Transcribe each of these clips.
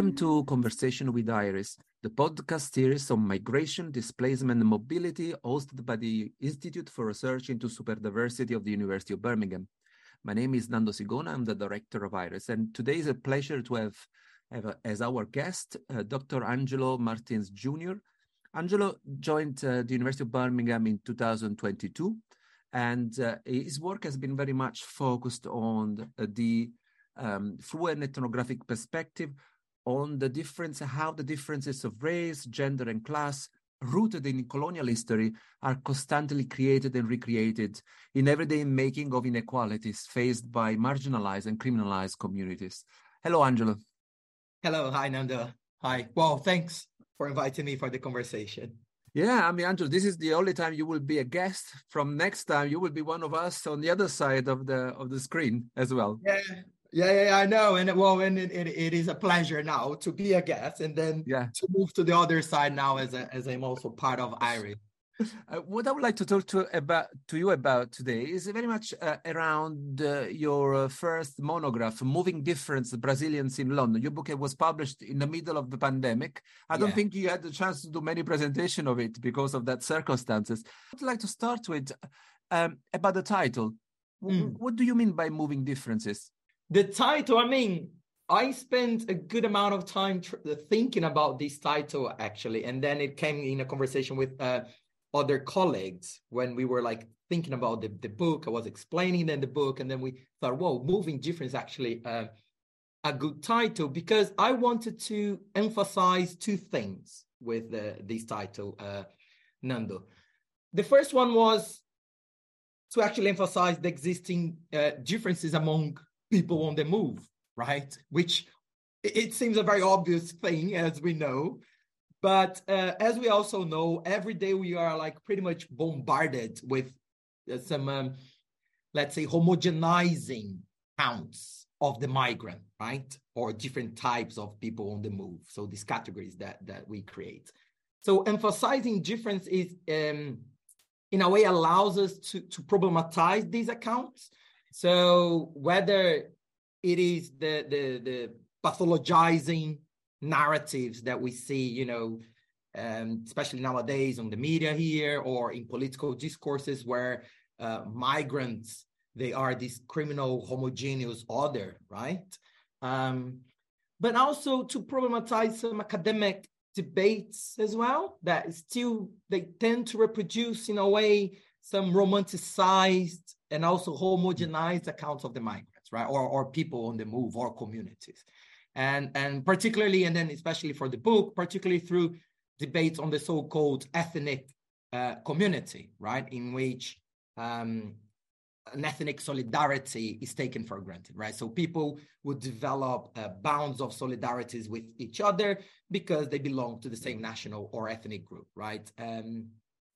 Welcome to Conversation with IRiS, the podcast series on migration, displacement, and mobility hosted by the Institute for Research into Superdiversity of the University of Birmingham. My name is Nando Sigona, I'm the director of IRiS, and today is a pleasure to have, have as our guest uh, Dr. Angelo Martins Jr. Angelo joined uh, the University of Birmingham in 2022, and uh, his work has been very much focused on the um, through an ethnographic perspective on the difference, how the differences of race, gender, and class rooted in colonial history are constantly created and recreated in everyday making of inequalities faced by marginalized and criminalized communities. Hello, Angelo. Hello. Hi, Nando. Hi. Well, thanks for inviting me for the conversation. Yeah, I mean, Angelo, this is the only time you will be a guest. From next time, you will be one of us on the other side of the of the screen as well. Yeah, yeah, yeah, I know, and well, and it, it, it is a pleasure now to be a guest, and then yeah. to move to the other side now as a, as I'm also part of IRiS. Uh, what I would like to talk to about to you about today is very much uh, around uh, your uh, first monograph, "Moving Difference: Brazilians in London." Your book was published in the middle of the pandemic. I don't think you had the chance to do many presentation of it because of that circumstances. I'd like to start with um, about the title. Mm. What do you mean by moving differences? The title, I mean, I spent a good amount of time tr- thinking about this title actually, and then it came in a conversation with uh, other colleagues when we were like thinking about the, the book. I was explaining then the book, and then we thought, "Whoa, moving difference actually uh, a good title because I wanted to emphasize two things with uh, this title, uh, Nando. The first one was to actually emphasize the existing uh, differences among people on the move, right? Which it seems a very obvious thing, as we know. But uh, as we also know, every day we are like pretty much bombarded with uh, some, um, let's say, homogenizing counts of the migrant, right? Or different types of people on the move. So these categories that that we create. So emphasizing difference is, um, in a way, allows us to to problematize these accounts so whether it is the the the pathologizing narratives that we see, you know, um, especially nowadays on the media here or in political discourses where uh, migrants they are this criminal homogeneous other, right? Um, but also to problematize some academic debates as well that still they tend to reproduce in a way some romanticized and also homogenized accounts of the migrants, right? Or, or people on the move or communities. And, and particularly, and then especially for the book, particularly through debates on the so-called ethnic uh, community, right? In which um, an ethnic solidarity is taken for granted, right? So people would develop uh, bounds of solidarities with each other because they belong to the same national or ethnic group, right? Um,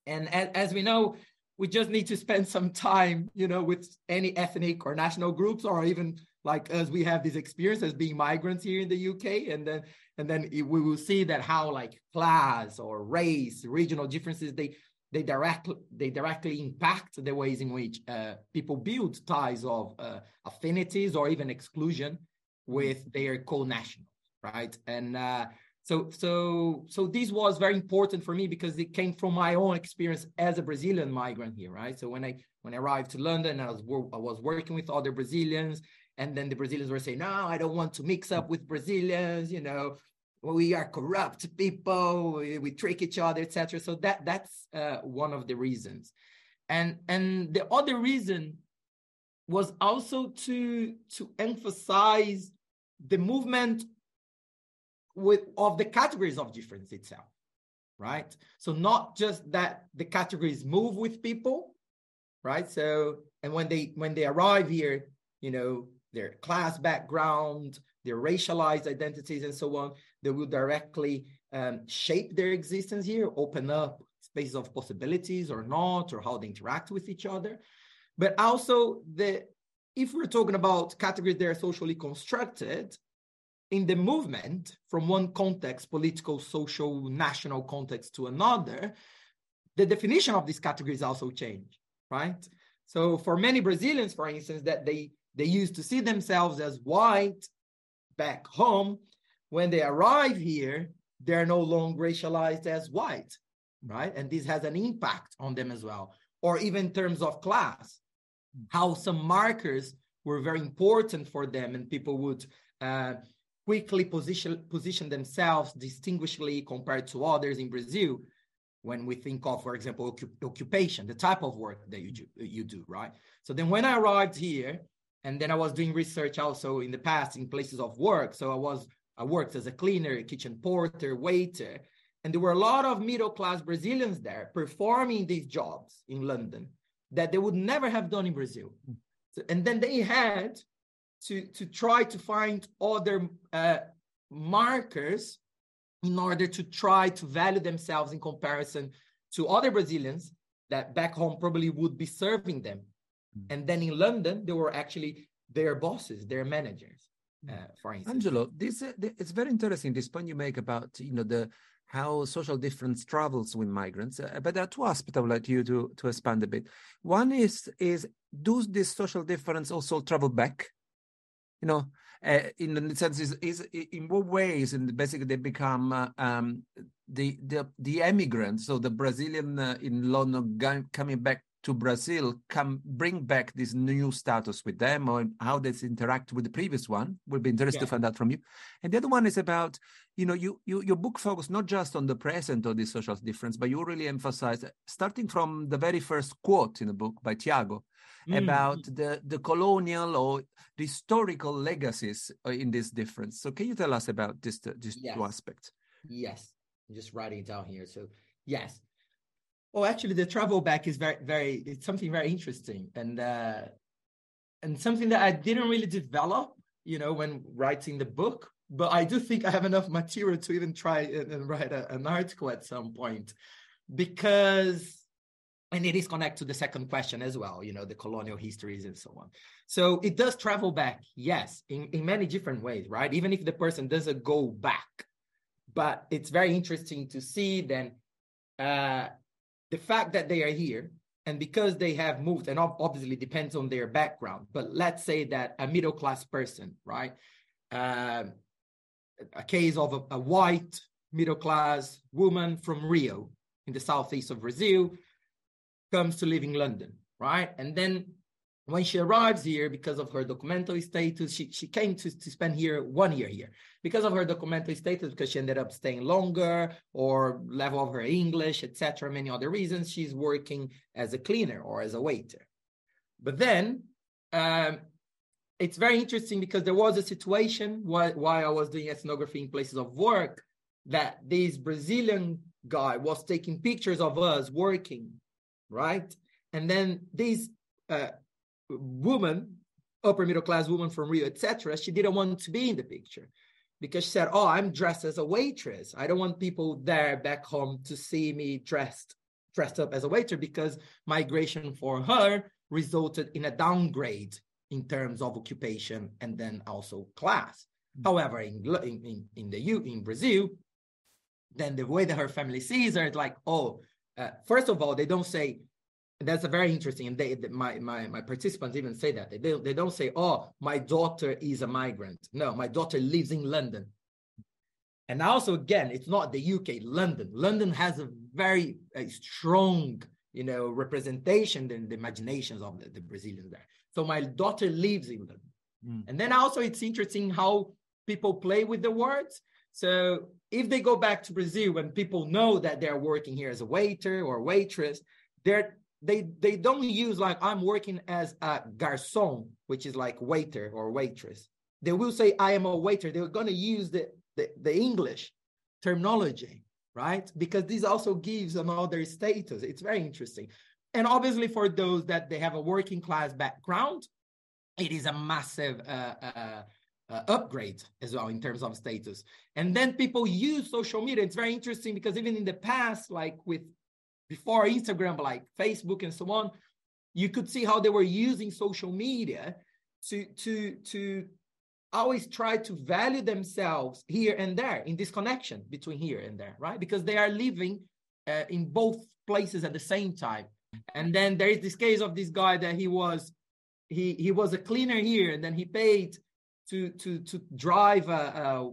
and as, as we know, we just need to spend some time, you know, with any ethnic or national groups, or even like as we have this experience as being migrants here in the UK, and then and then we will see that how like class or race, regional differences, they they directly they directly impact the ways in which uh, people build ties of uh, affinities or even exclusion with their co-nationals, right? And uh, so so so this was very important for me because it came from my own experience as a brazilian migrant here right? So when i when i arrived to london i was i was working with other brazilians and then the brazilians were saying no i don't want to mix up with brazilians you know. We are corrupt people we, we trick each other etc so that that's uh, one of the reasons. And and the other reason was also to to emphasize the movement with of the categories of difference itself right? So not just that the categories move with people right? So and when they when they arrive here you know their class background their racialized identities and so on they will directly um, shape their existence here open up spaces of possibilities or not or how they interact with each other. But also the if we're talking about categories that are socially constructed in the movement from one context, political, social, national context to another, the definition of these categories also change, right? So for many Brazilians, for instance, that they they used to see themselves as white back home, when they arrive here, they're no longer racialized as white, right? And this has an impact on them as well. Or even terms of class, how some markers were very important for them and people would uh, quickly position position themselves distinguishedly compared to others in Brazil when we think of, for example, occupation, the type of work that you do, you do, right? So then when I arrived here, and then I was doing research also in the past in places of work. So I was I worked as a cleaner, kitchen porter, waiter, and there were a lot of middle class Brazilians there performing these jobs in London that they would never have done in Brazil. Hmm. So, and then they had to to try to find other uh, markers in order to try to value themselves in comparison to other Brazilians that back home probably would be serving them. Mm. And then in London, they were actually their bosses, their managers, uh, for instance. Angelo, this uh, it's very interesting. This point you make about you know the how social difference travels with migrants. Uh, but there are two aspects I would like you to to expand a bit. One is is does this social difference also travel back? You know, uh, in the sense is, is in what ways and basically they become uh, um, the the the emigrants so the brazilian uh, in london coming back to brazil come bring back this new status with them or how they interact with the previous one would be interested yeah. to find out from you and the other one is about you know you, you your book focus not just on the present or the social difference but you really emphasize starting from the very first quote in the book by tiago mm. about the, the colonial or the historical legacies uh, in this difference. So can you tell us about this, this yes. two aspects? Yes, I'm just writing it down here. So yes. Oh, actually, the travel back is very, very. It's something very interesting, and uh, and something that I didn't really develop, you know, when writing the book. But I do think I have enough material to even try and, and write a, an article at some point, because and it is connected to the second question as well you know the colonial histories and so on. So it does travel back yes in, in many different ways right? Even if the person doesn't go back. But it's very interesting to see then uh, the fact that they are here and because they have moved and obviously depends on their background but let's say that a middle class person right? Uh, a case of a, a white middle class woman from rio in the southeast of brazil comes to live in London, right? And then when she arrives here, because of her documentary status, she, she came to, to spend here one year here. Because of her documentary status, because she ended up staying longer or level of her English, etc., many other reasons, she's working as a cleaner or as a waiter. But then um, it's very interesting because there was a situation while, while I was doing ethnography in places of work that this Brazilian guy was taking pictures of us working right? And then this uh, woman, upper middle class woman from Rio, etc., she didn't want to be in the picture because she said, "Oh, I'm dressed as a waitress. I don't want people there back home to see me dressed dressed up as a waiter because migration for her resulted in a downgrade in terms of occupation and then also class. Mm-hmm. However, in, in in the U in Brazil, then the way that her family sees her, it's like, oh, uh, first of all, they don't say that's a very interesting. And they, my my my participants even say that they they don't say, "Oh, my daughter is a migrant." No, my daughter lives in London. And also, again, it's not the UK. London. London has a very a strong, you know, representation in the imaginations of the, the Brazilians there. So my daughter lives in London. Mm. And then also, it's interesting how people play with the words. So if they go back to Brazil when people know that they're working here as a waiter or waitress, they're they they don't use like I'm working as a garçom, which is like waiter or waitress. They will say I am a waiter. They're going to use the, the, the English terminology, right? Because this also gives another status. It's very interesting. And obviously, for those that they have a working class background, it is a massive uh, uh, uh, upgrade as well in terms of status. And then people use social media. It's very interesting because even in the past, like with before Instagram, like Facebook and so on, you could see how they were using social media to to to always try to value themselves here and there in this connection between here and there, right? Because they are living uh, in both places at the same time. And then there is this case of this guy that he was he he was a cleaner here, and then he paid to to to drive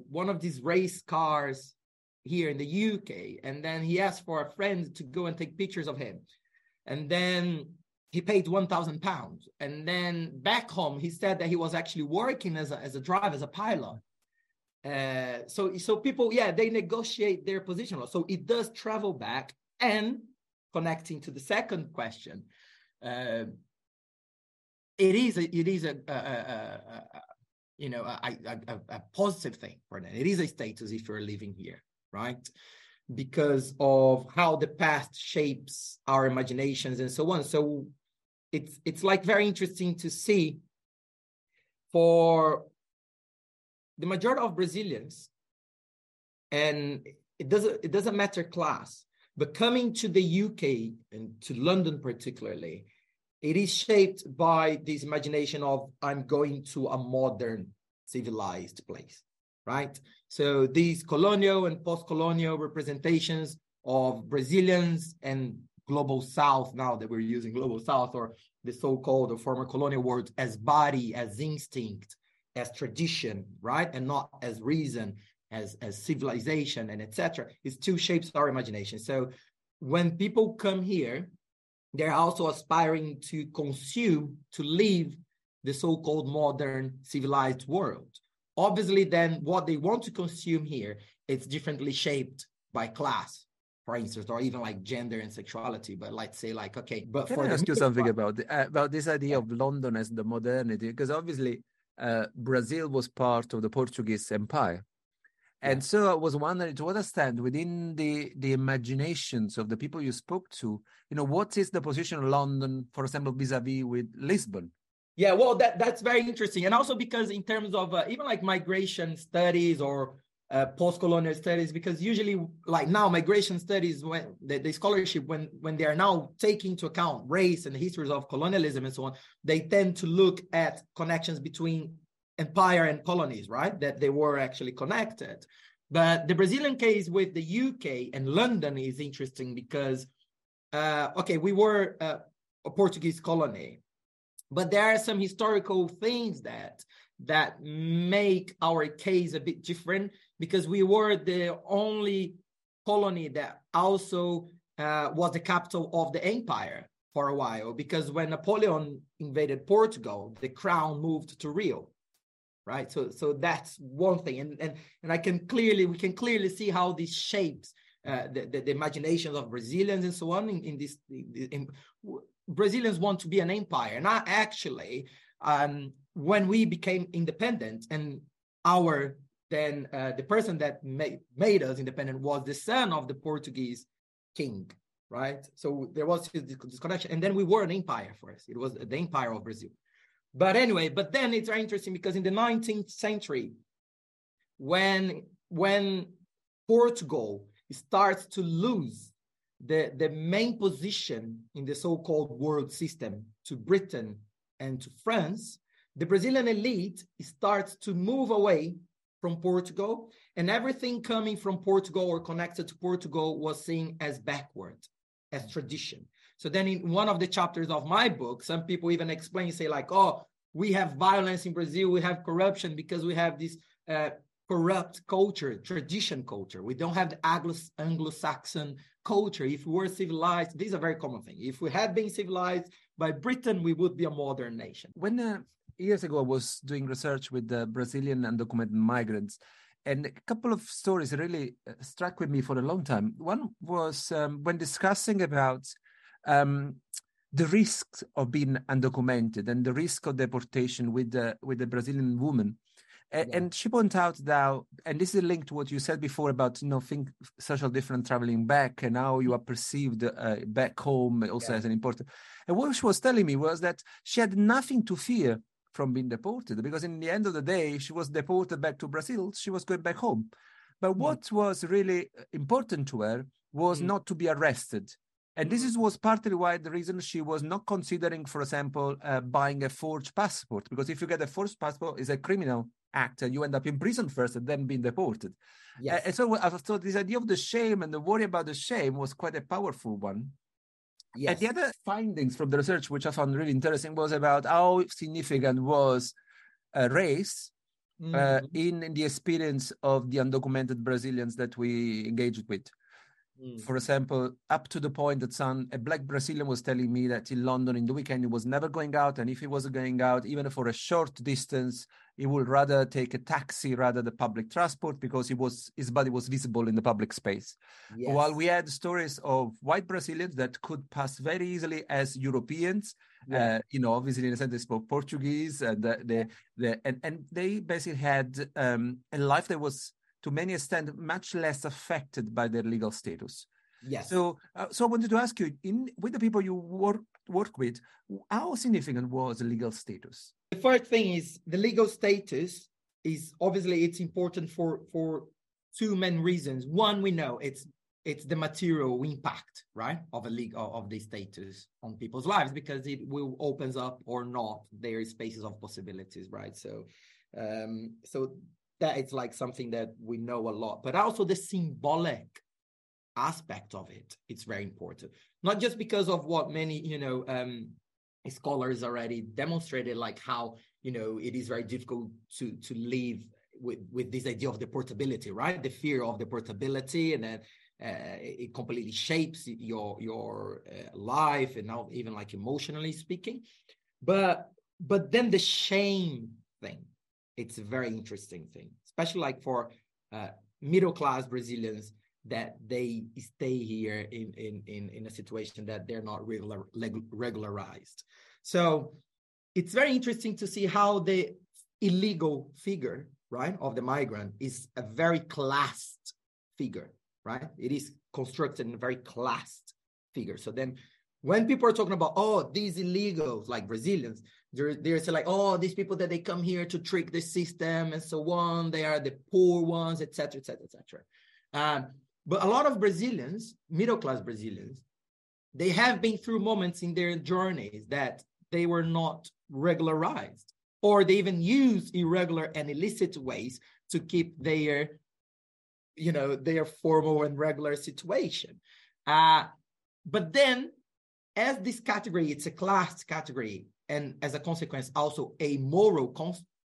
one of these race cars here in the UK, and then he asked for a friend to go and take pictures of him, and then he paid one thousand pounds, and then back home he said that he was actually working as a as a driver as a pilot. Uh, so so people yeah they negotiate their position so it does travel back. And connecting to the second question uh, it is a, it is a, a, a, you know a, a, positive thing for them. It is a status if you're living here, right? Because of how the past shapes our imaginations and so on. So it's it's like very interesting to see for the majority of Brazilians, and it doesn't it doesn't matter class, but coming to the UK and to London particularly, it is shaped by this imagination of I'm going to a modern civilized place, right? So these colonial and post-colonial representations of Brazilians and global South, now that we're using global South or the so-called or former colonial words as body, as instinct, as tradition, right? And not as reason, as, as civilization and etc. It still shapes our imagination. So when people come here they're also aspiring to consume, to live the so-called modern civilized world. Obviously, then what they want to consume here is differently shaped by class, for instance, or even like gender and sexuality. But let's say like, okay, but Can for I ask you something part, about the, uh, about this idea yeah. of London as the modernity? Because obviously uh, Brazil was part of the Portuguese Empire. And so I was wondering to what extent within the, the imaginations of the people you spoke to, you know, what is the position of London, for example, vis-a-vis with Lisbon? Yeah, well, that that's very interesting, and also because in terms of uh, even like migration studies or uh, post-colonial studies, because usually like now migration studies when the, the scholarship when when they are now taking into account race and the histories of colonialism and so on, they tend to look at connections between empire and colonies, right? That they were actually connected. But the Brazilian case with the UK and London is interesting because, uh, okay, we were uh, a Portuguese colony, but there are some historical things that that make our case a bit different because we were the only colony that also uh, was the capital of the empire for a while because when Napoleon invaded Portugal, the crown moved to Rio right? So so that's one thing. And and and i can clearly we can clearly see how this shapes uh, the, the, the imaginations of brazilians and so on in, in this in, brazilians want to be an empire. And I actually um, when we became independent and our then uh, the person that made, made us independent was the son of the portuguese king right? So there was this connection. And then we were an empire for us. It was the empire of brazil but anyway, but then it's very interesting because in the 19th century, when when Portugal starts to lose the, the main position in the so-called world system to Britain and to France, the Brazilian elite starts to move away from Portugal, and everything coming from Portugal or connected to Portugal was seen as backward, as tradition. So then in one of the chapters of my book, some people even explain, say like, oh, we have violence in Brazil, we have corruption because we have this uh, corrupt culture, tradition culture. We don't have the Anglo-Saxon culture. If we were civilized, this is a very common thing. If we had been civilized by Britain, we would be a modern nation. When uh, years ago I was doing research with the Brazilian undocumented migrants, and a couple of stories really uh, struck with me for a long time. One was um, when discussing about um, the risk of being undocumented and the risk of deportation with the with the Brazilian woman. Yeah. And she pointed out that, and this is linked to what you said before about you know think social different traveling back, and how you are perceived uh, back home also yeah. as an important. And what she was telling me was that she had nothing to fear from being deported because in the end of the day, she was deported back to Brazil. She was going back home. But mm. what was really important to her was mm. not to be arrested and this is, was partly why the reason she was not considering, for example, uh, buying a forged passport, because if you get a forged passport, it's a criminal act, and you end up in prison first and then being deported. Yes. Uh, and so I thought this idea of the shame and the worry about the shame was quite a powerful one. Yes. And the other findings from the research, which I found really interesting, was about how significant was uh, race mm-hmm. uh, in, in the experience of the undocumented Brazilians that we engaged with. Mm. For example, up to the point that some a black Brazilian was telling me that in London in the weekend he was never going out, and if he was going out, even for a short distance, he would rather take a taxi rather than public transport because he was his body was visible in the public space. Yes. While we had stories of white Brazilians that could pass very easily as Europeans, yeah. uh, you know, obviously in a sense they spoke Portuguese, and the, the, the and and they basically had um, a life that was to many extent much less affected by their legal status. Yes. So, uh, so I wanted to ask you, in with the people you work work with, how significant was the legal status? The first thing is the legal status is obviously it's important for for two main reasons. One, we know it's it's the material impact, right, of a legal of the status on people's lives because it will opens up or not their spaces of possibilities, right? So, um, so that it's like something that we know a lot, but also the symbolic aspect of it. It's very important, not just because of what many, you know, um, scholars already demonstrated, like how you know it is very difficult to to live with with this idea of deportability, right? The fear of deportability, and then uh, it completely shapes your your uh, life and now even like emotionally speaking. But but then the shame thing it's a very interesting thing, especially like for uh, middle class Brazilians that they stay here in, in, in, in a situation that they're not regular, regularized. So it's very interesting to see how the illegal figure, right, of the migrant is a very classed figure, right? It is constructed in a very classed figure. So then when people are talking about, oh, these illegals, like Brazilians, they're like, oh, these people that they come here to trick the system and so on. They are the poor ones, etc., etc., etc. but a lot of Brazilians, middle class Brazilians, they have been through moments in their journeys that they were not regularized, or they even use irregular and illicit ways to keep their, you know, their formal and regular situation. Uh, but then, as this category, it's a class category, and as a consequence also a moral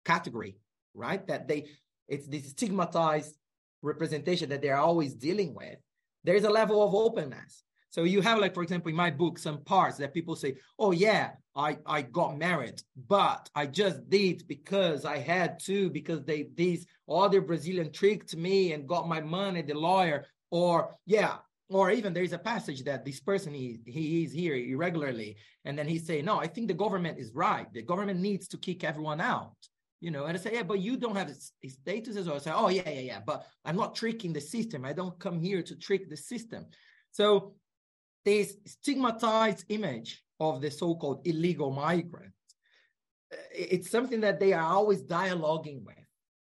category right? That they it's this stigmatized representation that they're always dealing with. There's a level of openness. So you have like for example in my book some parts that people say oh yeah i i got married but i just did because i had to because they these other brazilian tricked me and got my money the lawyer or yeah or even there is a passage that this person he, he is here irregularly and then he say no i think the government is right. The government needs to kick everyone out. You know and i say yeah but you don't have a status as well i say oh yeah yeah yeah but i'm not tricking the system. I don't come here to trick the system. So this stigmatized image of the so-called illegal migrant it's something that they are always dialoguing with.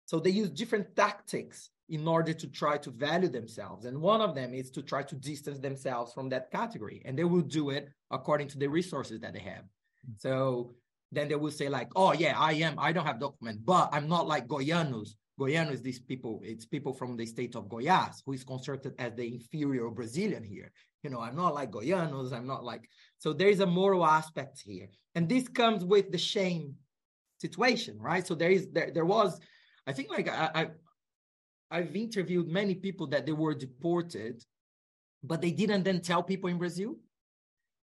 So they use different tactics in order to try to value themselves. And one of them is to try to distance themselves from that category. And they will do it according to the resources that they have. Mm-hmm. So then they will say, like, oh, yeah, I am, I don't have document, but I'm not like Goianos. Goianos, these people, it's people from the state of Goiás, who is constructed as the inferior Brazilian here. You know, I'm not like Goianos, I'm not like, so there is a moral aspect here. And this comes with the shame situation, right? So there is, there, there was, I think like I I've interviewed many people that they were deported, but they didn't then tell people in Brazil.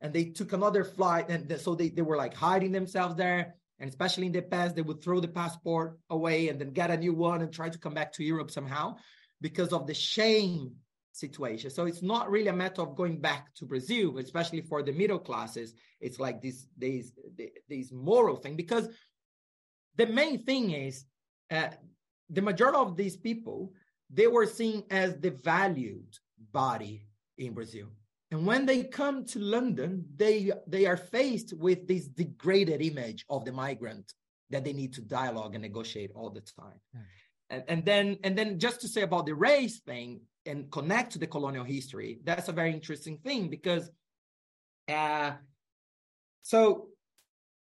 And they took another flight. And so they, they were like hiding themselves there. And especially in the past, they would throw the passport away and then get a new one and try to come back to Europe somehow because of the shame situation. So it's not really a matter of going back to Brazil, especially for the middle classes. It's like this, this, this moral thing because the main thing is uh, the majority of these people they were seen as the valued body in Brazil. And when they come to London, they they are faced with this degraded image of the migrant that they need to dialogue and negotiate all the time. Mm. And, and then and then just to say about the race thing and connect to the colonial history, that's a very interesting thing because uh, so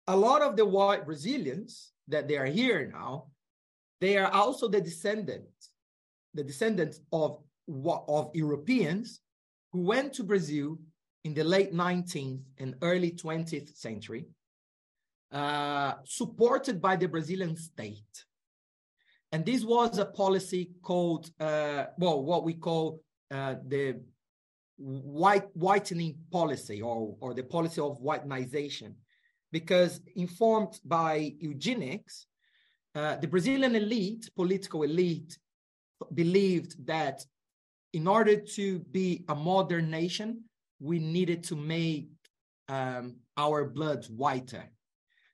a lot of the white Brazilians that they are here now, they are also the descendants, the descendants of, of Europeans who went to Brazil in the late 19th and early 20th century, uh, supported by the Brazilian state. and this was a policy called, uh, well, what we call uh, the white whitening policy or, or the policy of whitenization. Because informed by eugenics, uh, the Brazilian elite, political elite, believed that in order to be a modern nation, we needed to make um, our blood whiter.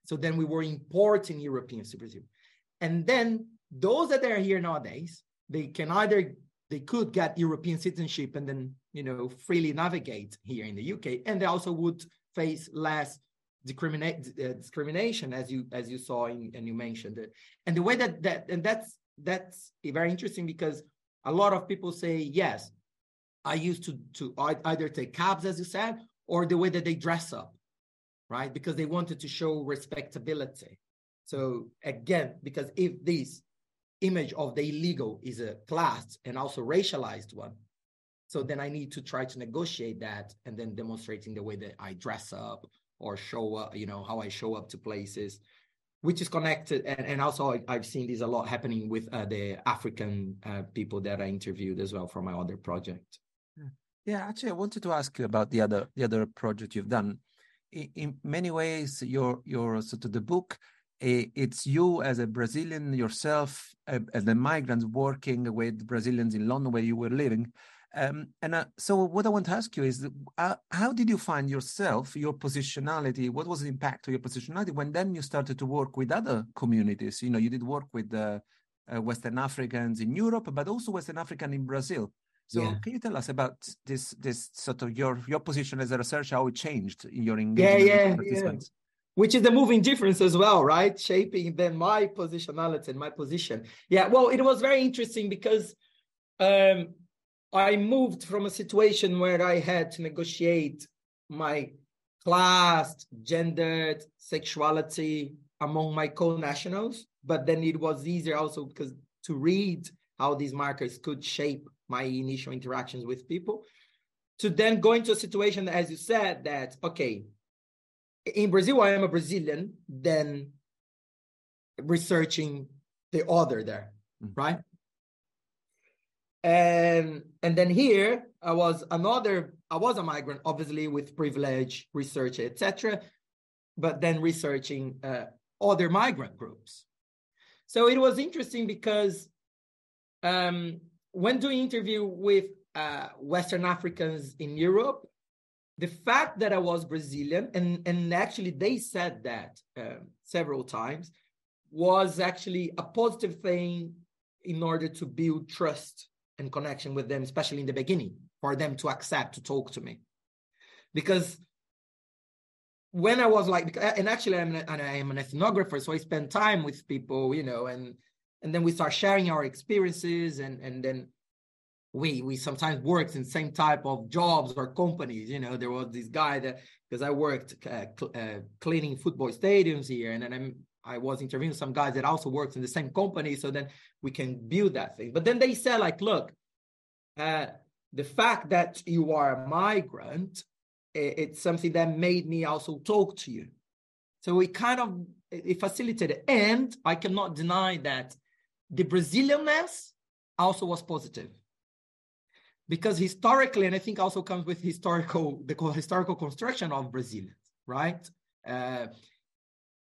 So then we were importing Europeans to Brazil. And then those that are here nowadays, they can either they could get European citizenship and then you know freely navigate here in the UK, and they also would face less Uh, discrimination as you as you saw in, and you mentioned it. And the way that that and that's that's very interesting because a lot of people say yes, I used to to either take cabs as you said or the way that they dress up, right? Because they wanted to show respectability. So again, because if this image of the illegal is a class and also racialized one, so then I need to try to negotiate that and then demonstrating the way that I dress up or show up, you know, how I show up to places, which is connected. And, and also I, have seen this a lot happening with uh, the African uh, people that I interviewed as well for my other project. Yeah, actually, I wanted to ask you about the other the other project you've done. In, in many ways, your your sort of the book, it's you as a Brazilian yourself, as a migrant working with Brazilians in London where you were living. Um, and uh, so, what I want to ask you is, uh, how did you find yourself, your positionality? What was the impact of your positionality when then you started to work with other communities? You know, you did work with uh, uh Western Africans in Europe, but also Western African in Brazil. So yeah. can you tell us about this this sort of your your position as a researcher, how it changed in your engagement yeah, yeah, with participants? Yeah. Which is the moving difference as well, right? Shaping then my positionality and my position. Yeah, well, it was very interesting because um, I moved from a situation where I had to negotiate my class, gendered, sexuality among my co-nationals, but then it was easier also because to read how these markers could shape my initial interactions with people to then go into a situation as you said that okay in brazil i am a brazilian then researching the other there mm-hmm. right and and then here i was another i was a migrant obviously with privilege research etc but then researching uh, other migrant groups. So it was interesting because um, when doing interview with uh, Western Africans in Europe, the fact that I was Brazilian, and, and actually they said that uh, several times, was actually a positive thing in order to build trust and connection with them, especially in the beginning, for them to accept to talk to me. Because when I was like, and actually I'm, an, I am an ethnographer, so I spend time with people, you know, and and then we start sharing our experiences and and then we we sometimes worked in same type of jobs or companies you know there was this guy that because i worked uh, cl- uh, cleaning football stadiums here and then i'm i was interviewing some guys that also worked in the same company so then we can build that thing but then they said like look uh, the fact that you are a migrant it, it's something that made me also talk to you so we kind of it facilitated and i cannot deny that the Brazilianness also was positive. Because historically, and I think also comes with historical the historical construction of Brazilians, right? Uh,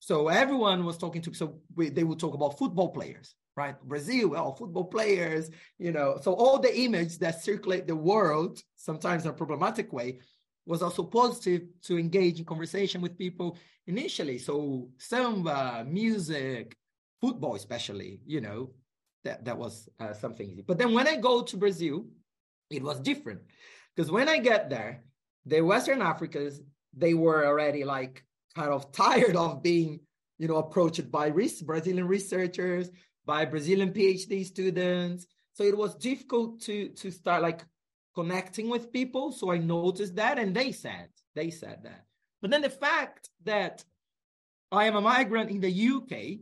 so everyone was talking to, so we, they would talk about football players, right? Brazil, well, football players, you know. So all the image that circulate the world, sometimes in a problematic way, was also positive to engage in conversation with people initially. So samba, music, football especially you know that that was uh, something easy but then when i go to brazil it was different because when i get there the western africans they were already like kind of tired of being you know approached by brazilian researchers by brazilian phd students so it was difficult to to start like connecting with people so i noticed that and they said they said that but then the fact that i am a migrant in the uk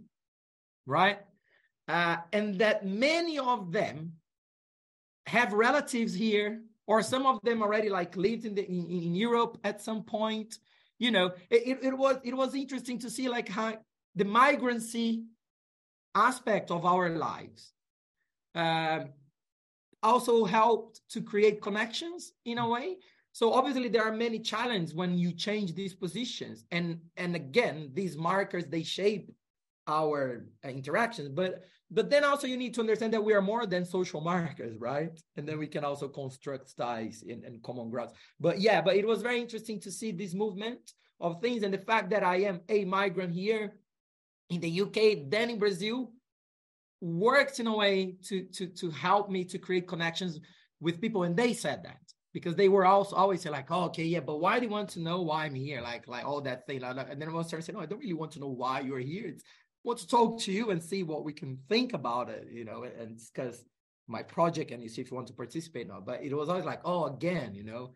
right? Uh, and that many of them have relatives here, or some of them already like lived in the in, in Europe at some point. You know, it, it was it was interesting to see like how the migrancy aspect of our lives. Um, also helped to create connections in a way. So obviously there are many challenges when you change these positions, and and again these markers they shape our interactions, but but then also you need to understand that we are more than social markers, right? And then we can also construct ties and, common grounds. But yeah, but it was very interesting to see this movement of things and the fact that I am a migrant here in the UK, then in Brazil, worked in a way to to to help me to create connections with people, and they said that because they were also always like, oh, okay, yeah, but why do you want to know why I'm here? Like like all that thing, and then I started saying, no, I don't really want to know why you're here. It's want to talk to you and see what we can think about it, you know, and discuss my project and you see if you want to participate or not. But it was always like, oh, again, you know,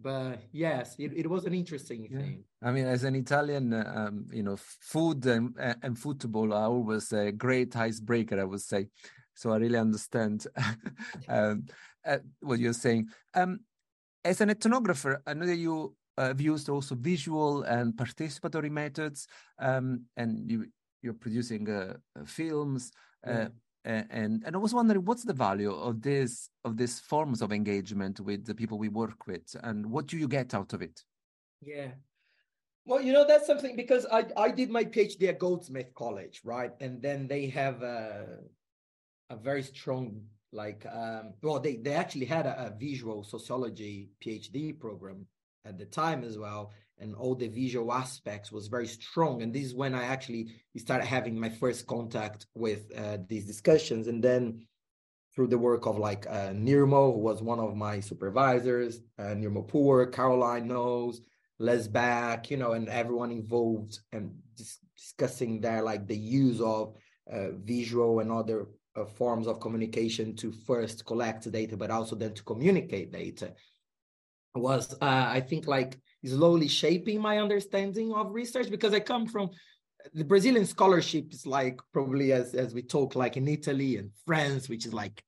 but yes it, it was an interesting yeah. thing i mean as an italian um, you know food and, and football are always a great icebreaker i would say so i really understand um, uh, what you're saying um, as an ethnographer i know that you uh, have used also visual and participatory methods um, and you, you're producing uh, films uh, yeah. and and I was wondering what's the value of this of these forms of engagement with the people we work with, and what do you get out of it? Yeah, well, you know that's something because I I did my PhD at Goldsmith College, right, and then they have a a very strong like um, well they they actually had a, a visual sociology PhD program at the time as well and all the visual aspects was very strong. And this is when i actually started having my first contact with uh, these discussions. And then through the work of like uh, Nirmal who was one of my supervisors uh, Nirmal Puwar Caroline Knowles les back you know and everyone involved and dis- discussing there like the use of uh, visual and other uh, forms of communication to first collect data but also then to communicate data was uh, i think like slowly shaping my understanding of research because I come from the Brazilian scholarship is like probably as as we talk like in Italy and France, which is like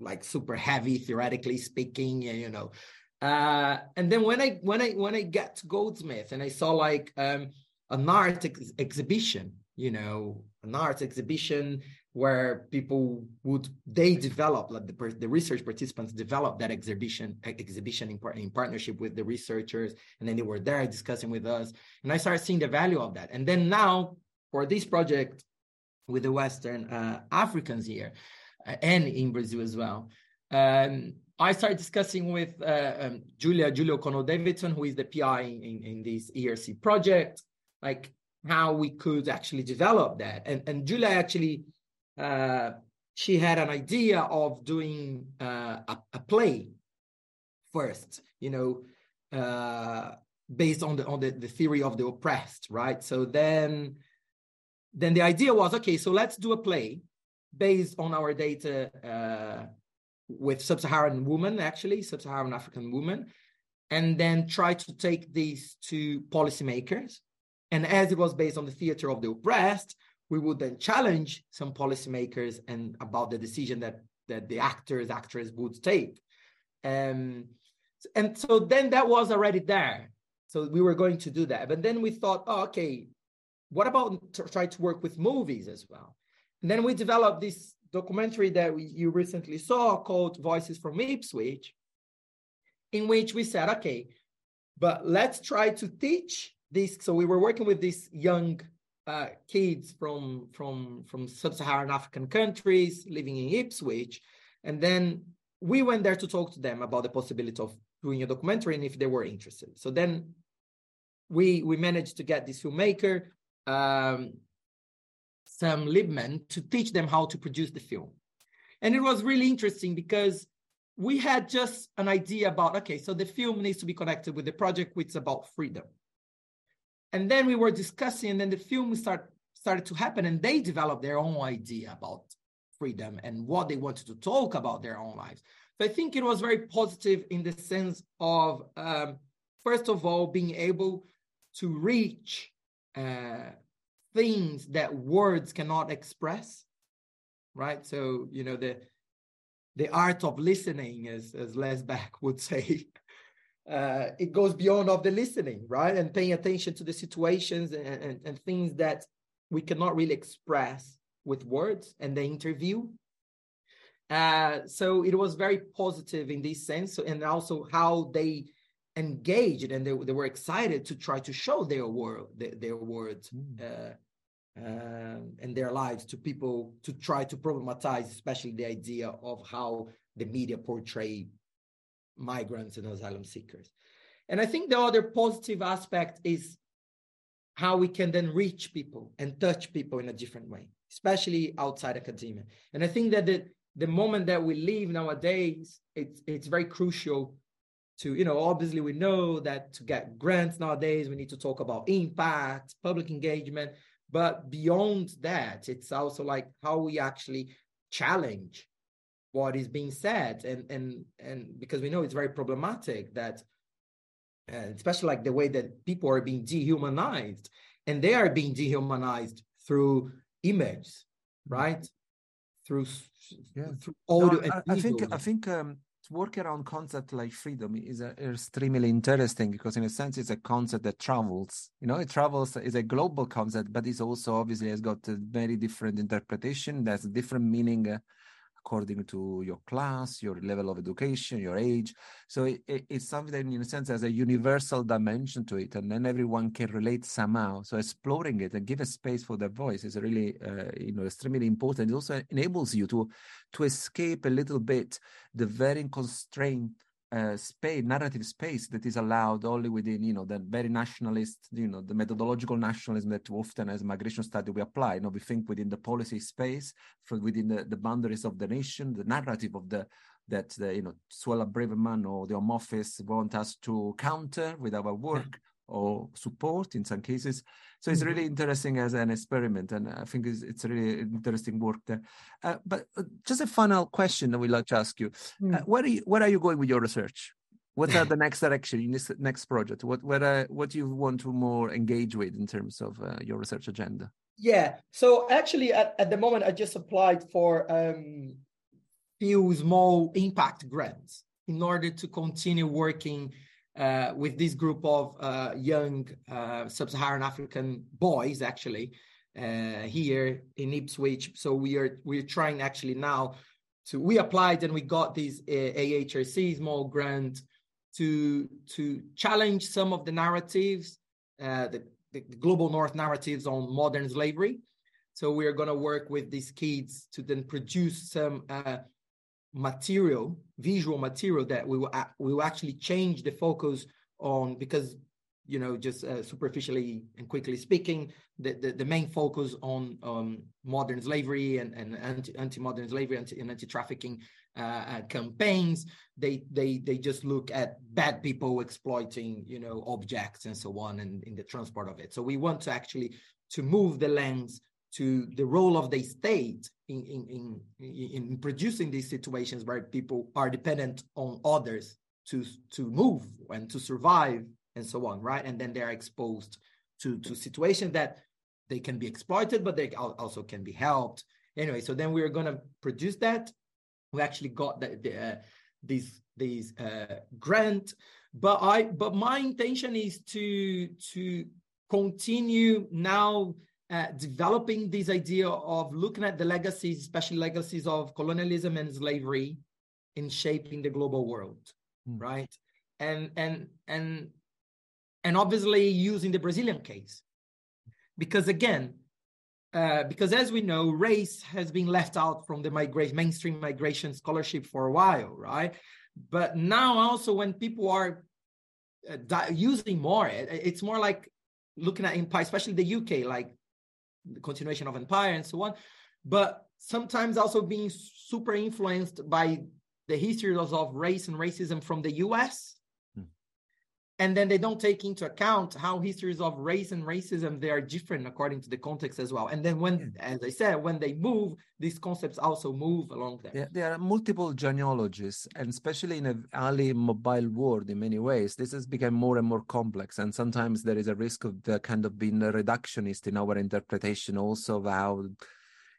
like super heavy theoretically speaking, and you know. Uh, and then when I when I when I get to Goldsmith and I saw like um, an art ex- exhibition, you know, an art exhibition where people would they develop like the, the research participants develop that exhibition exhibition in, in partnership with the researchers and then they were there discussing with us and i started seeing the value of that. And then now for this project with the western uh, africans here uh, and in brazil as well um, i started discussing with uh, um, julia julia o'connell davidson who is the pi in, in this erc project like how we could actually develop that. And, and julia actually uh, she had an idea of doing uh, a, a, play first, you know, uh, based on the on the, the theory of the oppressed, right? So then, then the idea was okay. So let's do a play based on our data uh, with sub-Saharan women, actually sub-Saharan African women, and then try to take these to policymakers. And as it was based on the theater of the oppressed, we would then challenge some policymakers and about the decision that that the actors actors would take. Um, and so then that was already there. So we were going to do that. But then we thought oh, okay what about try to work with movies as well? And then we developed this documentary that we, you recently saw called voices from ipswich in which we said okay but let's try to teach this. So we were working with these young uh, kids from from from sub-Saharan African countries living in Ipswich, and then we went there to talk to them about the possibility of doing a documentary and if they were interested. So then we we managed to get this filmmaker, um, Sam Libman, to teach them how to produce the film, and it was really interesting because we had just an idea about okay, so the film needs to be connected with the project, which is about freedom and then we were discussing, and then the film start, started to happen, and they developed their own idea about freedom and what they wanted to talk about their own lives. So I think it was very positive in the sense of, um, first of all, being able to reach uh, things that words cannot express, right? So you know the the art of listening, as as Les Back would say, uh, it goes beyond of the listening, right? And paying attention to the situations and, and, and things that we cannot really express with words and the interview. Uh, so it was very positive in this sense, and also how they engaged and they, they were excited to try to show their world, their, their words. Mm. Uh, uh, and their lives to people to try to problematize, especially the idea of how the media portray migrants and asylum seekers. And I think the other positive aspect is how we can then reach people and touch people in a different way, especially outside academia. And I think that the, the moment that we live nowadays, it's it's very crucial to, you know, obviously we know that to get grants nowadays, we need to talk about impact, public engagement. But beyond that, it's also like how we actually challenge what is being said and and and because we know it's very problematic that uh, especially like the way that people are being dehumanized and they are being dehumanized through image mm-hmm. right through, yeah. through audio no, I, I, think i think um, work around concept like freedom is a, extremely interesting because in a sense it's a concept that travels you know it travels is a global concept but it's also obviously has got a very different interpretation there's a different meaning uh, according to your class, your level of education, your age. So it, it, it's something that, in a sense, has a universal dimension to it, and then everyone can relate somehow. So exploring it and give a space for their voice is really, uh, you know, extremely important. It also enables you to to escape a little bit the very constrained uh, space, narrative space that is allowed only within, you know, the very nationalist, you know, the methodological nationalism that often as migration study we apply. You know, we think within the policy space, from within the, the boundaries of the nation, the narrative of the that the, you know, Suella Braverman or the Home Office want us to counter with our work or support in some cases. So it's really mm-hmm. interesting as an experiment, and I think it's, it's really interesting work there. Uh, but uh, just a final question that we'd like to ask you: mm. uh, where are you, where are you going with your research? What are the next direction in this next project? What what are, what do you want to more engage with in terms of uh, your research agenda? Yeah, so actually, at, at the moment, I just applied for um, few small impact grants in order to continue working uh, with this group of uh, young uh, sub-Saharan African boys, actually, uh, here in Ipswich. So we are we're trying actually now to we applied and we got this uh, AHRC small grant to to challenge some of the narratives, uh, the, the global North narratives on modern slavery. So we are going to work with these kids to then produce some material, visual material that we will we will actually change the focus on because you know just uh, superficially and quickly speaking the, the, the main focus on um, modern slavery and, and anti, anti-modern slavery anti, and anti-trafficking uh, uh, campaigns. They they they just look at bad people exploiting you know objects and so on and in the transport of it. So we want to actually to move the lens to the role of the state in, in, in, in producing these situations where people are dependent on others to, to move and to survive and so on, right? And then they're exposed to, to situations that they can be exploited, but they also can be helped. Anyway, so then we are going to produce that. We actually got the, the uh, these these uh, grant, but I but my intention is to to continue now uh, developing this idea of looking at the legacies, especially legacies of colonialism and slavery, in shaping the global world, mm. right? And and and and obviously using the Brazilian case, because again, uh, because as we know, race has been left out from the migration mainstream migration scholarship for a while, right? But now also when people are uh, di- using more, it, it's more like looking at empire, especially the UK, like the continuation of empire and so on but sometimes also being super influenced by the histories of race and racism from the US. And then they don't take into account how histories of race and racism they are different according to the context as well. And then when yeah. as i said when they move these concepts also move along there. Yeah, there are multiple genealogies and especially in a early mobile world in many ways this has become more and more complex. And sometimes there is a risk of the kind of being a reductionist in our interpretation also of how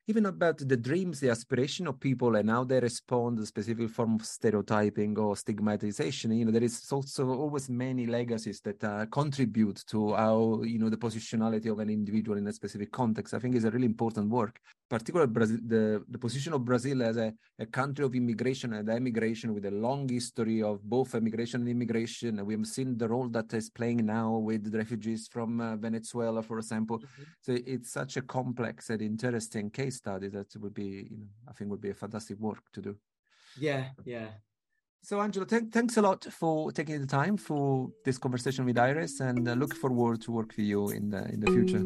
even about the dreams, the aspiration of people and how they respond to specific form of stereotyping or stigmatization. You know, there is also always many legacies that uh, contribute to how, you know, the positionality of an individual in a specific context. I think is a really important work. Particularly Brazil, the, the position of Brazil as a, a country of immigration and emigration with a long history of both immigration and immigration. We have seen the role that is playing now with the refugees from uh, Venezuela, for example. Mm-hmm. So it's such a complex and interesting case study that would be, you know, I think would be a fantastic work to do. Yeah, yeah. So, Angelo, th- thanks a lot for taking the time for this conversation with IRiS, and uh, look forward to work with you in the in the future.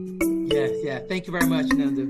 Yes, yeah. Thank you very much, Nando.